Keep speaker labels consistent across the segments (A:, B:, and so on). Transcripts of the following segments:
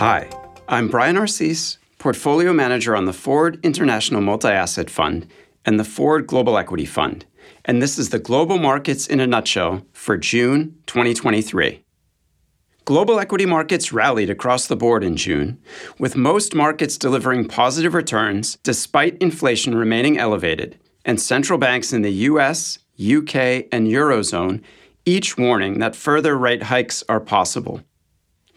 A: Hi, I'm Brian Arcese, Portfolio Manager on the Foord International Multi Asset Fund and the Foord Global Equity Fund, and this is the global markets in a nutshell for June 2023. Global equity markets rallied across the board in June, with most markets delivering positive returns despite inflation remaining elevated, and central banks in the US, UK, and Eurozone each warning that further rate hikes are possible.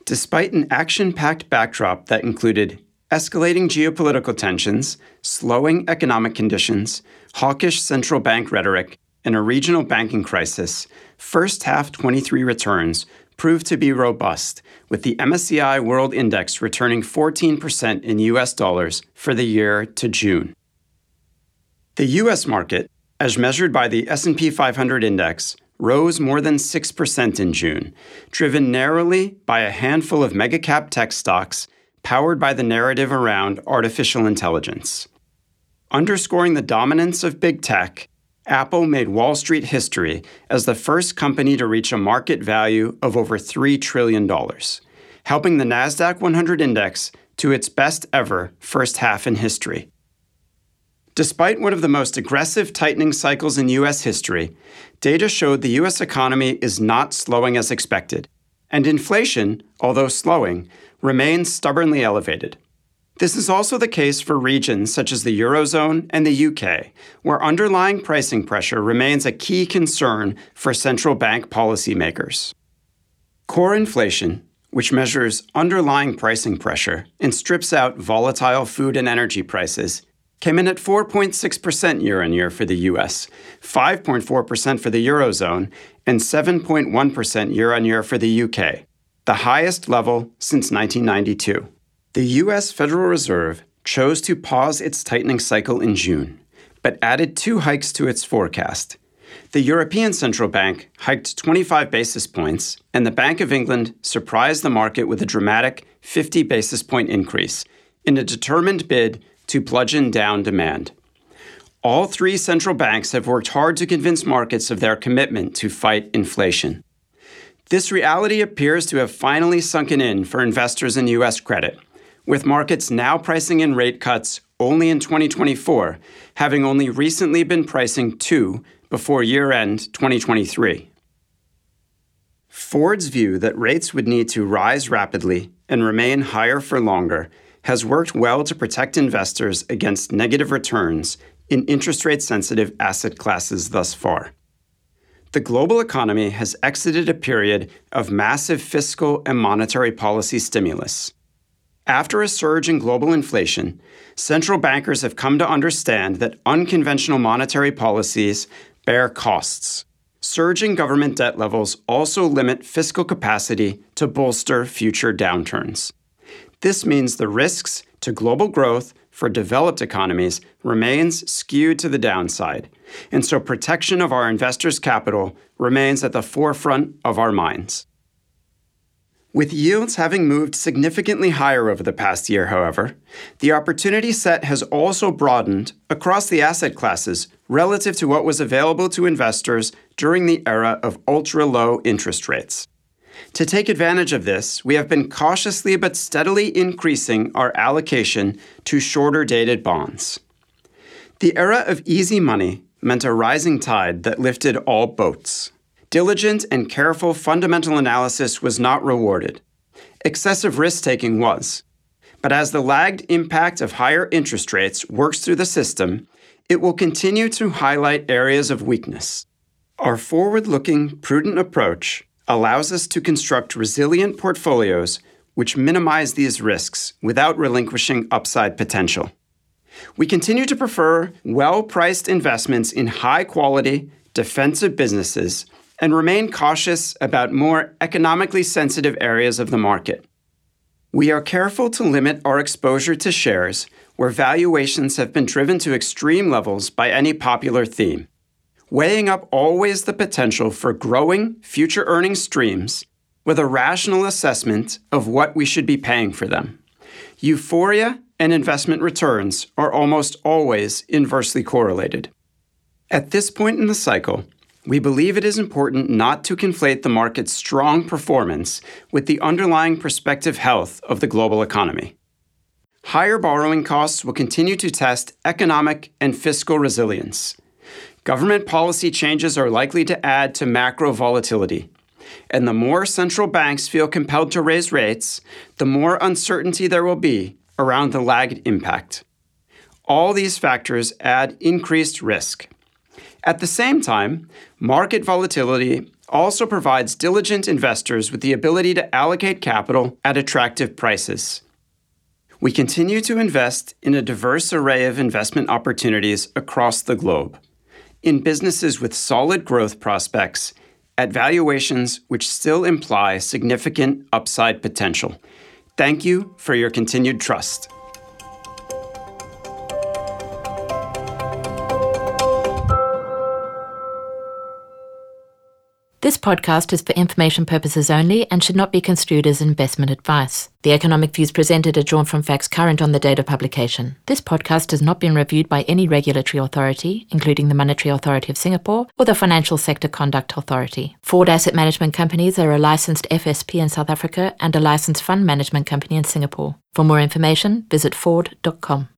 A: Despite an action packed backdrop that included escalating geopolitical tensions, slowing economic conditions, hawkish central bank rhetoric, and a regional banking crisis, first half 23 returns proved to be robust, with the MSCI World Index returning 14% in US dollars for the year to June. The US market, as measured by the S&P 500 index, rose more than 6% in June, driven narrowly by a handful of megacap tech stocks powered by the narrative around artificial intelligence. Underscoring the dominance of big tech, Apple made Wall Street history as the first company to reach a market value of over $3 trillion, helping the NASDAQ 100 index to its best ever first half in history. Despite one of the most aggressive tightening cycles in U.S. history, data showed the U.S. economy is not slowing as expected, and inflation, although slowing, remains stubbornly elevated. This is also the case for regions such as the Eurozone and the UK, where underlying pricing pressure remains a key concern for central bank policymakers. Core inflation, which measures underlying pricing pressure and strips out volatile food and energy prices, came in at 4.6% year on year for the US, 5.4% for the Eurozone, and 7.1% year on year for the UK, the highest level since 1992. The US Federal Reserve chose to pause its tightening cycle in June, but added two hikes to its forecast. The European Central Bank hiked 25 basis points, and the Bank of England surprised the market with a dramatic 50 basis point increase in a determined bid to bludgeon down demand. All three central banks have worked hard to convince markets of their commitment to fight inflation. This reality appears to have finally sunken in for investors in U.S. credit, with markets now pricing in rate cuts only in 2024, having only recently been pricing two before year end 2023. Foord's view that rates would need to rise rapidly and remain higher for longer has worked well to protect investors against negative returns in interest rate sensitive asset classes thus far. The global economy has exited a period of massive fiscal and monetary policy stimulus. After a surge in global inflation, central bankers have come to understand that unconventional monetary policies bear costs. Surging government debt levels also limit fiscal capacity to bolster future downturns. This means the risks to global growth for developed economies remains skewed to the downside, and so protection of our investors' capital remains at the forefront of our minds. With yields having moved significantly higher over the past year, however, the opportunity set has also broadened across the asset classes relative to what was available to investors during the era of ultra low interest rates. To take advantage of this, we have been cautiously but steadily increasing our allocation to shorter dated bonds. The era of easy money meant a rising tide that lifted all boats. Diligent and careful fundamental analysis was not rewarded. Excessive risk taking was. But as the lagged impact of higher interest rates works through the system, it will continue to highlight areas of weakness. Our forward looking, prudent approach allows us to construct resilient portfolios which minimize these risks without relinquishing upside potential. We continue to prefer well priced investments in high quality, defensive businesses and remain cautious about more economically sensitive areas of the market. We are careful to limit our exposure to shares where valuations have been driven to extreme levels by any popular theme weighing up always the potential for growing future earning streams with a rational assessment of what we should be paying for them. Euphoria and investment returns are almost always inversely correlated. At this point in the cycle, we believe it is important not to conflate the market's strong performance with the underlying prospective health of the global economy. Higher borrowing costs will continue to test economic and fiscal resilience. Government policy changes are likely to add to macro volatility. And the more central banks feel compelled to raise rates, the more uncertainty there will be around the lagged impact. All these factors add increased risk. At the same time, market volatility also provides diligent investors with the ability to allocate capital at attractive prices. We continue to invest in a diverse array of investment opportunities across the globe, in businesses with solid growth prospects, at valuations which still imply significant upside potential. Thank you for your continued trust.
B: This podcast is for information purposes only and should not be construed as investment advice. The economic views presented are drawn from facts current on the date of publication. This podcast has not been reviewed by any regulatory authority, including the Monetary Authority of Singapore or the Financial Sector Conduct Authority. Foord Asset Management Companies are a licensed FSP in South Africa and a licensed fund management company in Singapore. For more information, visit Foord.com.